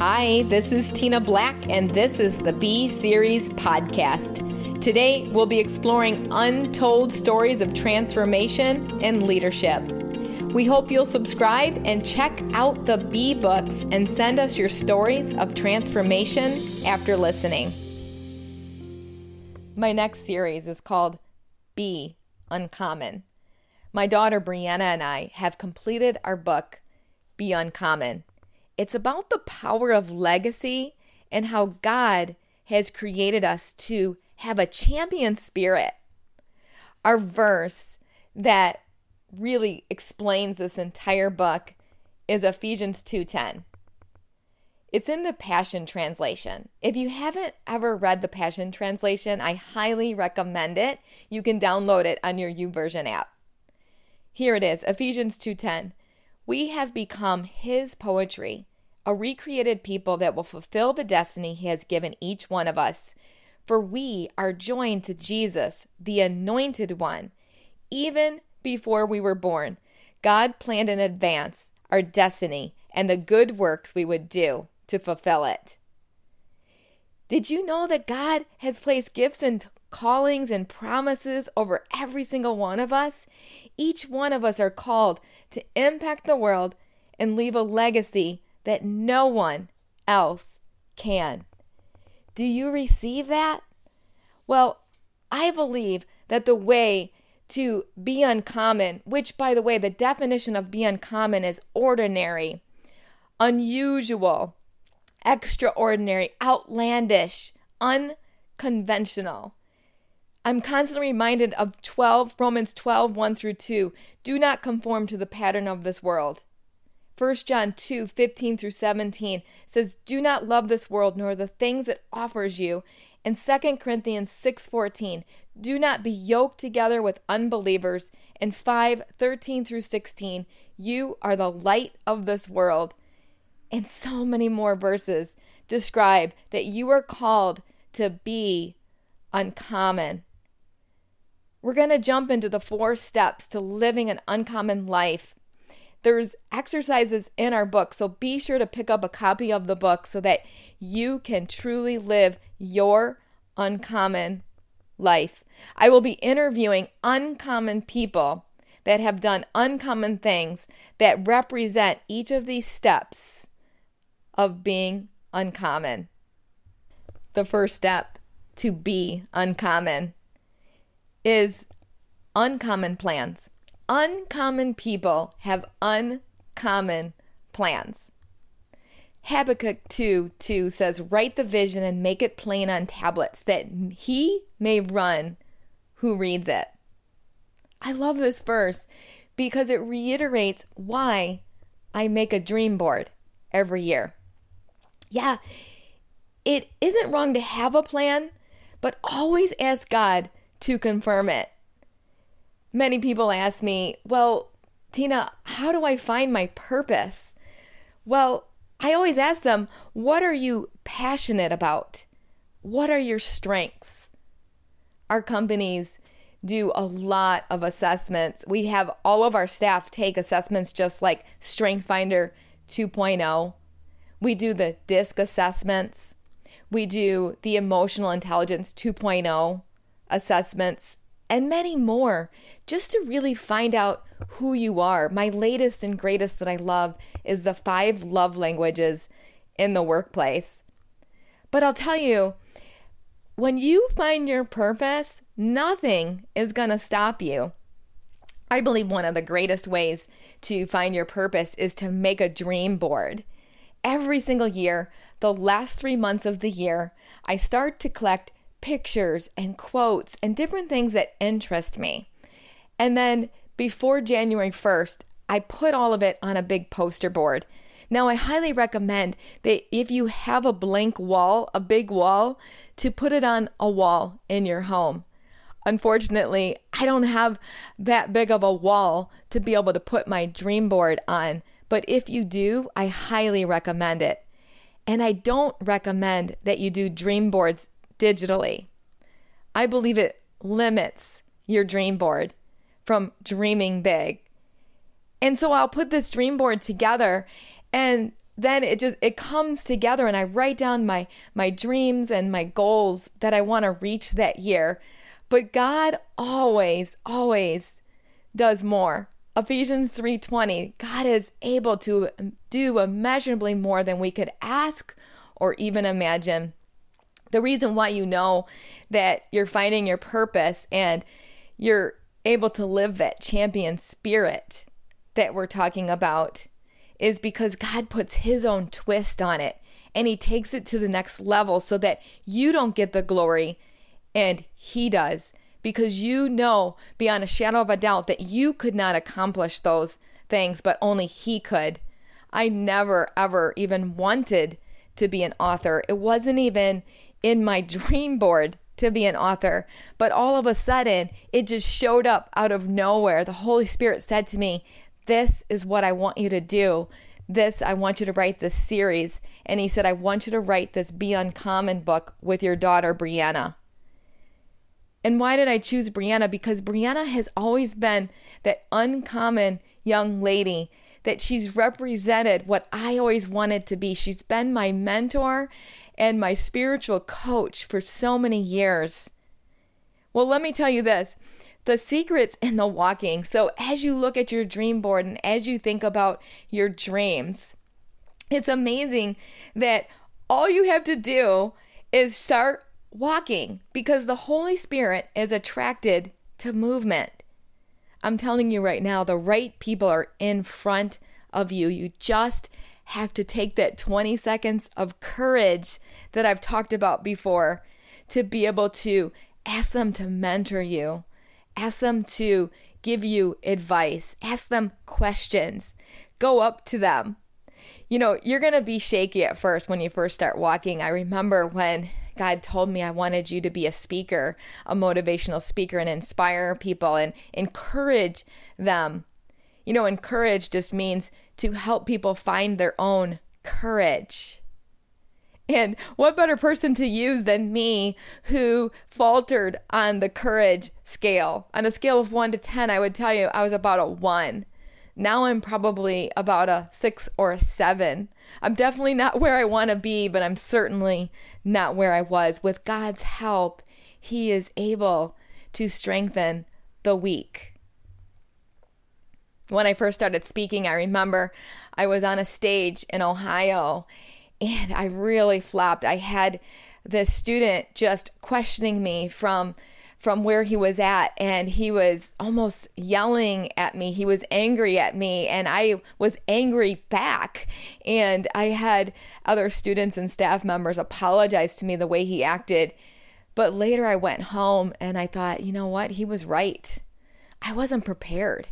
Hi, this is Tina Black, and this is the B Series podcast. Today, we'll be exploring untold stories of transformation and leadership. We hope you'll subscribe and check out the B books and send us your stories of transformation after listening. My next series is called Be Uncommon. My daughter Brianna and I have completed our book, Be Uncommon. It's about the power of legacy and how God has created us to have a champion spirit. Our verse that really explains this entire book is Ephesians 2:10. It's in the Passion Translation. If you haven't ever read the Passion Translation, I highly recommend it. You can download it on your YouVersion app. Here it is, Ephesians 2:10. We have become his poetry, a recreated people that will fulfill the destiny he has given each one of us. For we are joined to Jesus, the anointed one, even before we were born. God planned in advance our destiny and the good works we would do to fulfill it. Did you know that God has placed gifts and callings and promises over every single one of us? Each one of us are called to impact the world and leave a legacy that no one else can. Do you receive that? Well, I believe that the way to be uncommon, which, by the way, the definition of be uncommon is ordinary, unusual, extraordinary, outlandish, unconventional. I'm constantly reminded of 12 Romans 12 1 through 2. Do not conform to the pattern of this world. 1 John 2 15 through 17 says, Do not love this world nor the things it offers you. And 2 Corinthians 6 14, do not be yoked together with unbelievers. And 5 13 through 16, you are the light of this world. And so many more verses describe that you are called to be uncommon. We're going to jump into the four steps to living an uncommon life. There's exercises in our book, so be sure to pick up a copy of the book so that you can truly live your uncommon life. I will be interviewing uncommon people that have done uncommon things that represent each of these steps of being uncommon. The first step to be uncommon is uncommon plans. Uncommon people have uncommon plans. Habakkuk 2 2 says, Write the vision and make it plain on tablets, that he may run who reads it. I love this verse because it reiterates why I make a dream board every year. Yeah, it isn't wrong to have a plan, but always ask God to confirm it. Many people ask me, Well, Tina, how do I find my purpose? Well, I always ask them, What are you passionate about? What are your strengths? Our companies do a lot of assessments. We have all of our staff take assessments just like Strength Finder 2.0. We do the DISC assessments. We do the Emotional Intelligence 2.0 assessments and many more just to really find out who you are. My latest and greatest that I love is the five love languages in the workplace. But I'll tell you, when you find your purpose, nothing is going to stop you. I believe one of the greatest ways to find your purpose is to make a dream board. Every single year, the last three months of the year, I start to collect pictures and quotes and different things that interest me. And then before January 1st, I put all of it on a big poster board. Now, I highly recommend that if you have a blank wall, a big wall, to put it on a wall in your home. Unfortunately, I don't have that big of a wall to be able to put my dream board on, but if you do, I highly recommend it. And I don't recommend that you do dream boards digitally. I believe it limits your dream board from dreaming big. And so I'll put this dream board together and then it just it comes together and I write down my my dreams and my goals that I want to reach that year. But God always always does more. Ephesians 3:20 God is able to do immeasurably more than we could ask or even imagine. The reason why you know that you're finding your purpose and you're able to live that champion spirit that we're talking about is because God puts his own twist on it and he takes it to the next level so that you don't get the glory and he does because you know beyond a shadow of a doubt that you could not accomplish those things, but only He could. I never, ever even wanted to be an author. It wasn't even in my dream board to be an author, but all of a sudden it just showed up out of nowhere. The Holy Spirit said to me, This is what I want you to do. This, I want you to write this series. And he said, I want you to write this Be Uncommon book with your daughter, Brianna. And why did I choose Brianna? Because Brianna has always been that uncommon young lady that she's represented what I always wanted to be. She's been my mentor and my spiritual coach for so many years. Well, let me tell you this the secret's in the walking. So, as you look at your dream board and as you think about your dreams, it's amazing that all you have to do is start walking because the Holy Spirit is attracted to movement. I'm telling you right now, the right people are in front of you. You just have to take that 20 seconds of courage that I've talked about before to be able to ask them to mentor you, ask them to give you advice, ask them questions, go up to them. You know, you're going to be shaky at first when you first start walking. I remember when God told me I wanted you to be a speaker, a motivational speaker, and inspire people and encourage them. You know, encourage just means to help people find their own courage. And what better person to use than me who faltered on the courage scale? On a scale of one to 10, I would tell you I was about a one. Now I'm probably about a six or a seven. I'm definitely not where I want to be, but I'm certainly not where I was. With God's help, He is able to strengthen the weak. When I first started speaking, I remember I was on a stage in Ohio and I really flopped. I had this student just questioning me from from where he was at and he was almost yelling at me. He was angry at me and I was angry back. And I had other students and staff members apologize to me the way he acted. But later I went home and I thought, you know what? He was right. I wasn't prepared.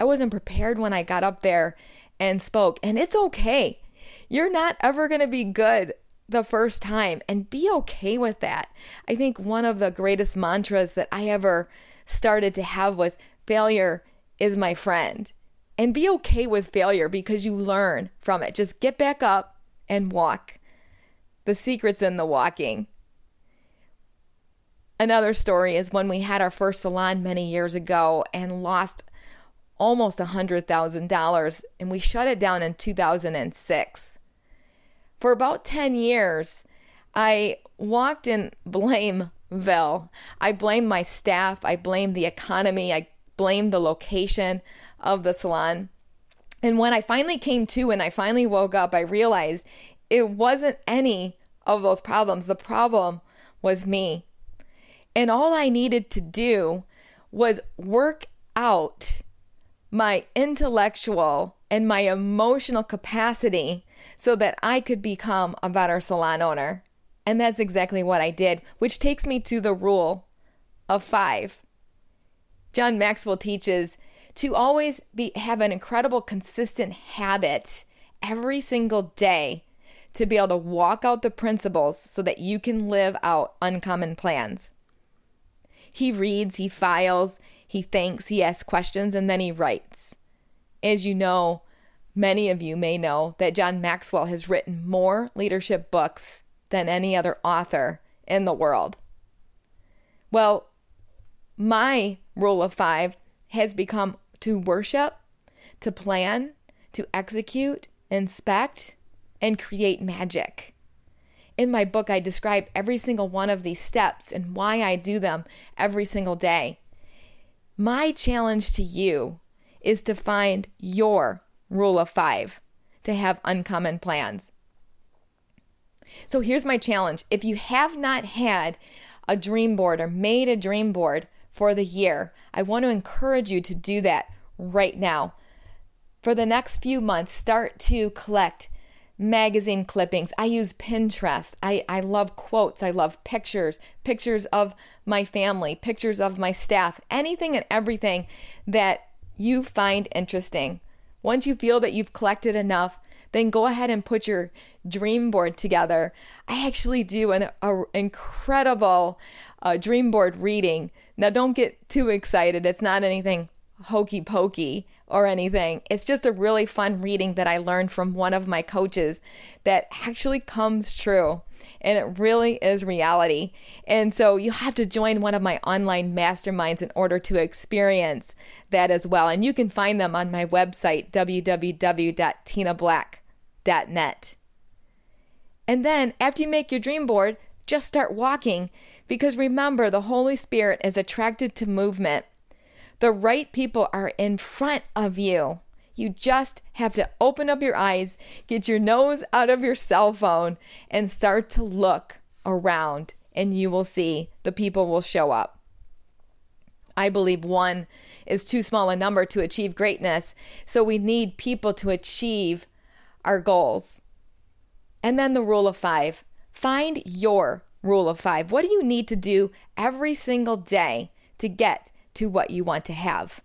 I wasn't prepared when I got up there and spoke. And it's okay. You're not ever going to be good the first time and be okay with that. I think one of the greatest mantras that I ever started to have was failure is my friend. And be okay with failure because you learn from it. Just get back up and walk. The secret's in the walking. Another story is when we had our first salon many years ago and lost almost a $100,000 and we shut it down in 2006 for about 10 years, I walked in blameville. I blamed my staff, I blamed the economy, I blamed the location of the salon. And when I finally came to and I finally woke up, I realized it wasn't any of those problems. The problem was me. And all I needed to do was work out my intellectual and my emotional capacity so that I could become a better salon owner. And that's exactly what I did, which takes me to the rule of five. John Maxwell teaches to always be have an incredible consistent habit every single day to be able to walk out the principles so that you can live out uncommon plans. He reads, he files, he thinks, he asks questions, and then he writes. As you know, Many of you may know that John Maxwell has written more leadership books than any other author in the world. Well, my rule of five has become to worship, to plan, to execute, inspect, and create magic. In my book, I describe every single one of these steps and why I do them every single day. My challenge to you is to find your rule of five to have uncommon plans. So here's my challenge. If you have not had a dream board or made a dream board for the year, I want to encourage you to do that right now. For the next few months, start to collect magazine clippings. I use Pinterest. I, I love quotes. I love pictures, pictures of my family, pictures of my staff, anything and everything that you find interesting. Once you feel that you've collected enough, then go ahead and put your dream board together. I actually do an a, incredible uh, dream board reading. Now, don't get too excited. It's not anything hokey pokey or anything. It's just a really fun reading that I learned from one of my coaches that actually comes true and it really is reality. And so you have to join one of my online masterminds in order to experience that as well. And you can find them on my website, www.tinablack.net. And then after you make your dream board, just start walking because remember, the Holy Spirit is attracted to movement. The right people are in front of you. You just have to open up your eyes, get your nose out of your cell phone, and start to look around, and you will see the people will show up. I believe one is too small a number to achieve greatness, so we need people to achieve our goals. And then the rule of five find your rule of five. What do you need to do every single day to get to what you want to have?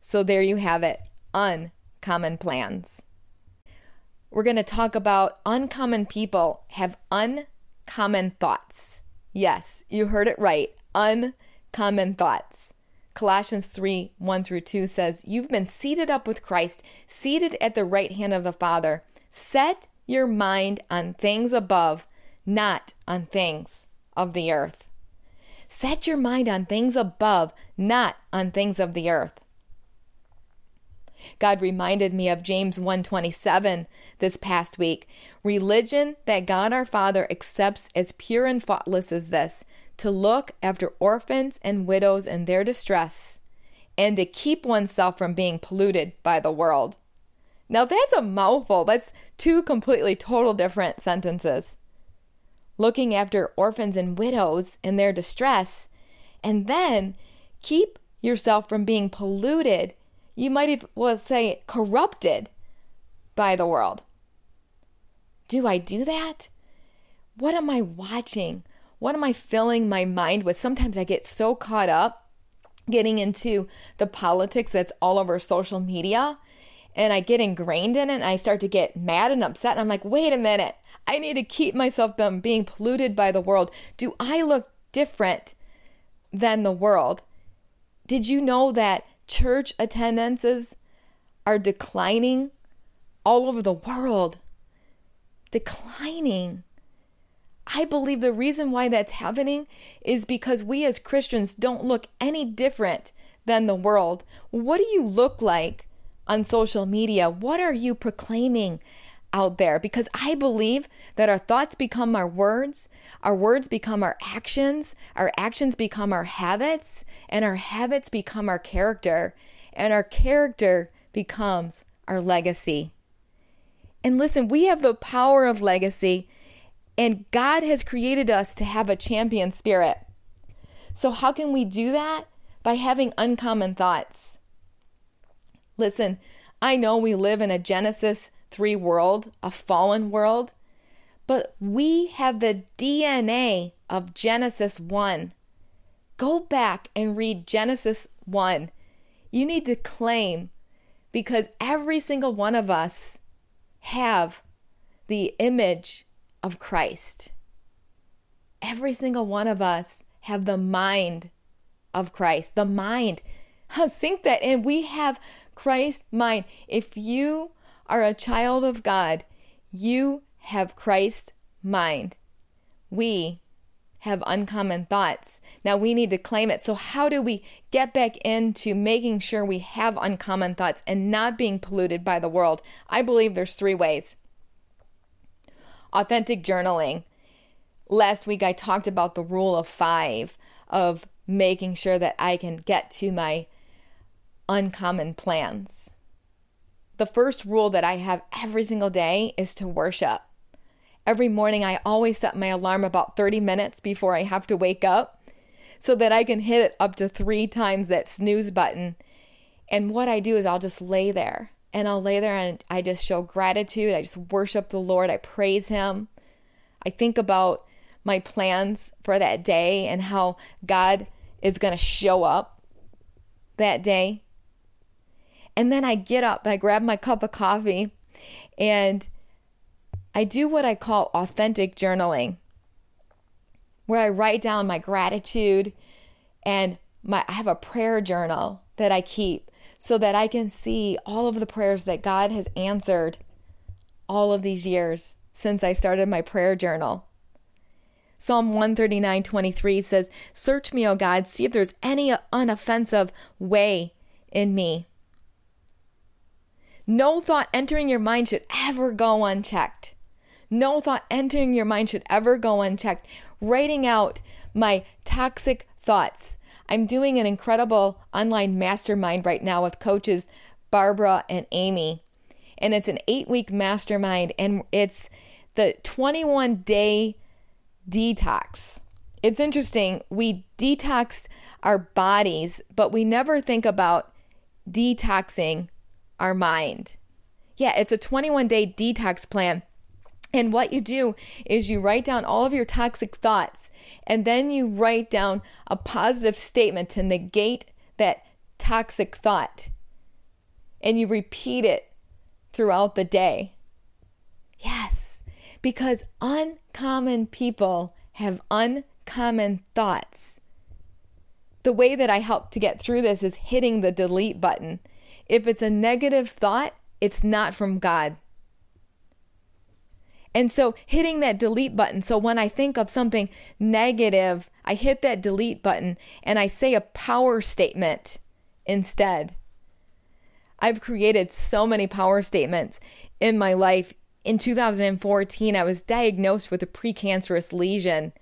So there you have it uncommon plans. We're going to talk about uncommon people have uncommon thoughts. Yes, you heard it right. Uncommon thoughts. Colossians 3 1 through 2 says, You've been seated up with Christ, seated at the right hand of the Father. Set your mind on things above, not on things of the earth. Set your mind on things above, not on things of the earth. God reminded me of James 127 this past week. Religion that God our Father accepts as pure and faultless as this, to look after orphans and widows in their distress, and to keep oneself from being polluted by the world. Now that's a mouthful. That's two completely total different sentences. Looking after orphans and widows in their distress, and then keep yourself from being polluted you might well say corrupted by the world. Do I do that? What am I watching? What am I filling my mind with? Sometimes I get so caught up getting into the politics that's all over social media and I get ingrained in it and I start to get mad and upset. And I'm like, wait a minute. I need to keep myself from being polluted by the world. Do I look different than the world? Did you know that church attendances are declining all over the world. Declining. I believe the reason why that's happening is because we as Christians don't look any different than the world. What do you look like on social media? What are you proclaiming out there because I believe that our thoughts become our words, our words become our actions, our actions become our habits, and our habits become our character, and our character becomes our legacy. And listen, we have the power of legacy, and God has created us to have a champion spirit. So, how can we do that? By having uncommon thoughts. Listen, I know we live in a Genesis 3 world, a fallen world, but we have the DNA of Genesis 1. Go back and read Genesis 1. You need to claim because every single one of us have the image of Christ. Every single one of us have the mind of Christ. The mind. Sink that in. We have Christ's mind. If you are a child of God, you have Christ's mind. We have uncommon thoughts. Now we need to claim it. So, how do we get back into making sure we have uncommon thoughts and not being polluted by the world? I believe there's three ways. authentic journaling. Last week I talked about the rule of five of making sure that I can get to my uncommon plans. The first rule that I have every single day is to worship. Every morning, I always set my alarm about 30 minutes before I have to wake up so that I can hit it up to three times that snooze button. And what I do is I'll just lay there and I'll lay there and I just show gratitude. I just worship the Lord. I praise Him. I think about my plans for that day and how God is going to show up that day. And then I get up, I grab my cup of coffee, and I do what I call authentic journaling, where I write down my gratitude and my I have a prayer journal that I keep so that I can see all of the prayers that God has answered all of these years since I started my prayer journal. Psalm 139 23 says, Search me, O God, see if there's any unoffensive way in me. No thought entering your mind should ever go unchecked. No thought entering your mind should ever go unchecked. Writing out my toxic thoughts. I'm doing an incredible online mastermind right now with coaches Barbara and Amy. And it's an eight week mastermind, and it's the 21 day detox. It's interesting. We detox our bodies, but we never think about detoxing our mind. Yeah, it's a 21 day detox plan. And what you do is you write down all of your toxic thoughts and then you write down a positive statement to negate that toxic thought. And you repeat it throughout the day. Yes, because uncommon people have uncommon thoughts. The way that I help to get through this is hitting the delete button if it's a negative thought, it's not from God. And so hitting that delete button. So when I think of something negative, I hit that delete button and I say a power statement instead. I've created so many power statements in my life. In 2014, I was diagnosed with a precancerous lesion.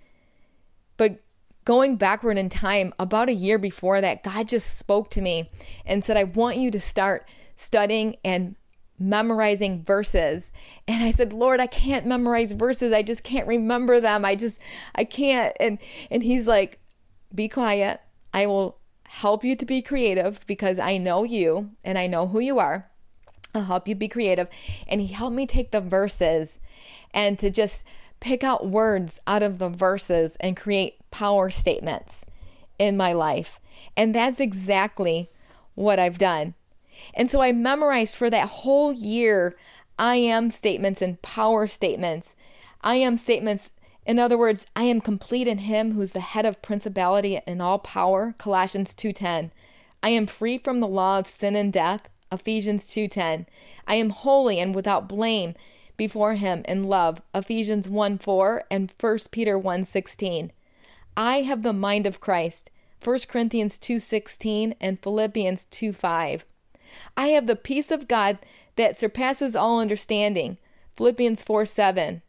Going backward in time, about a year before that, God just spoke to me and said, I want you to start studying and memorizing verses. And I said, Lord, I can't memorize verses. I just can't remember them. I just, I can't. And, and he's like, be quiet. I will help you to be creative because I know you and I know who you are. I'll help you be creative. And he helped me take the verses and to just pick out words out of the verses and create power statements in my life. And that's exactly what I've done. And so I memorized for that whole year I am statements and power statements. I am statements, in other words, I am complete in him who's the head of principality and all power, Colossians 2:10. I am free from the law of sin and death, Ephesians 2:10. I am holy and without blame before him in love, Ephesians 1 4 and 1 Peter 1 16. I have the mind of Christ, 1 Corinthians 2:16 and Philippians 2 5. I have the peace of God that surpasses all understanding, Philippians 4 7.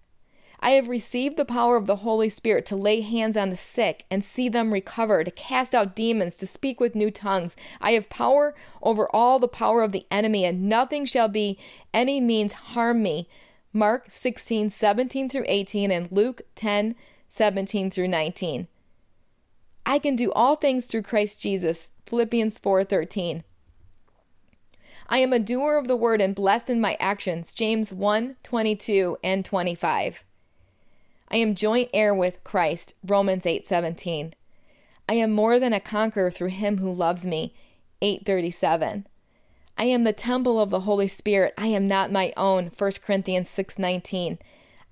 I have received the power of the Holy Spirit to lay hands on the sick and see them recover, to cast out demons, to speak with new tongues. I have power over all the power of the enemy, and nothing shall be any means harm me. Mark 16, 17 through 18, and Luke 10, 17 through 19. I can do all things through Christ Jesus. Philippians 4:13. I am a doer of the word and blessed in my actions. James 1, 22 and 25. I am joint heir with Christ. Romans 8, 17. I am more than a conqueror through him who loves me. 837. I am the temple of the Holy Spirit. I am not my own. 1 Corinthians 6:19.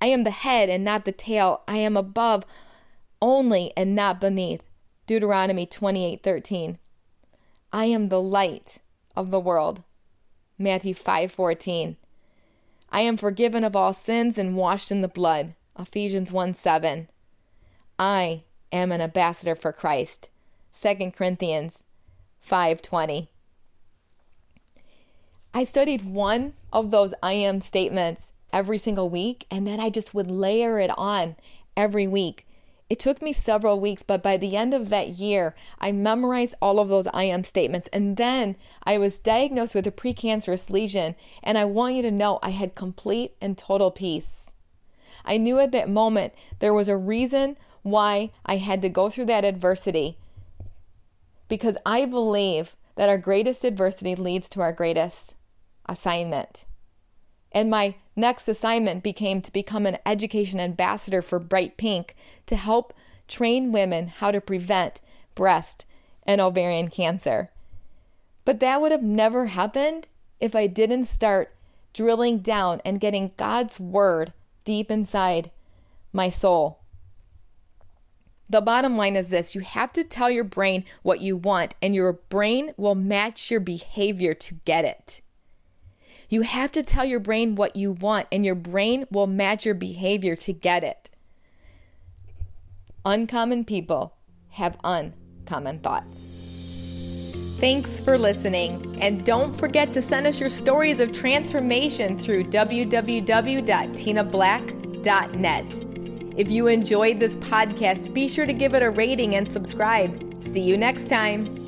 I am the head and not the tail. I am above only and not beneath. Deuteronomy 28:13. I am the light of the world. Matthew 5:14. I am forgiven of all sins and washed in the blood. Ephesians 1:7. I am an ambassador for Christ. 2 Corinthians 5:20. I studied one of those I am statements every single week, and then I just would layer it on every week. It took me several weeks, but by the end of that year, I memorized all of those I am statements. And then I was diagnosed with a precancerous lesion. And I want you to know I had complete and total peace. I knew at that moment there was a reason why I had to go through that adversity. Because I believe that our greatest adversity leads to our greatest assignment. And my next assignment became to become an education ambassador for Bright Pink to help train women how to prevent breast and ovarian cancer. But that would have never happened if I didn't start drilling down and getting God's word deep inside my soul. The bottom line is this you have to tell your brain what you want, and your brain will match your behavior to get it. You have to tell your brain what you want, and your brain will match your behavior to get it. Uncommon people have uncommon thoughts. Thanks for listening, and don't forget to send us your stories of transformation through www.tinablack.net. If you enjoyed this podcast, be sure to give it a rating and subscribe. See you next time.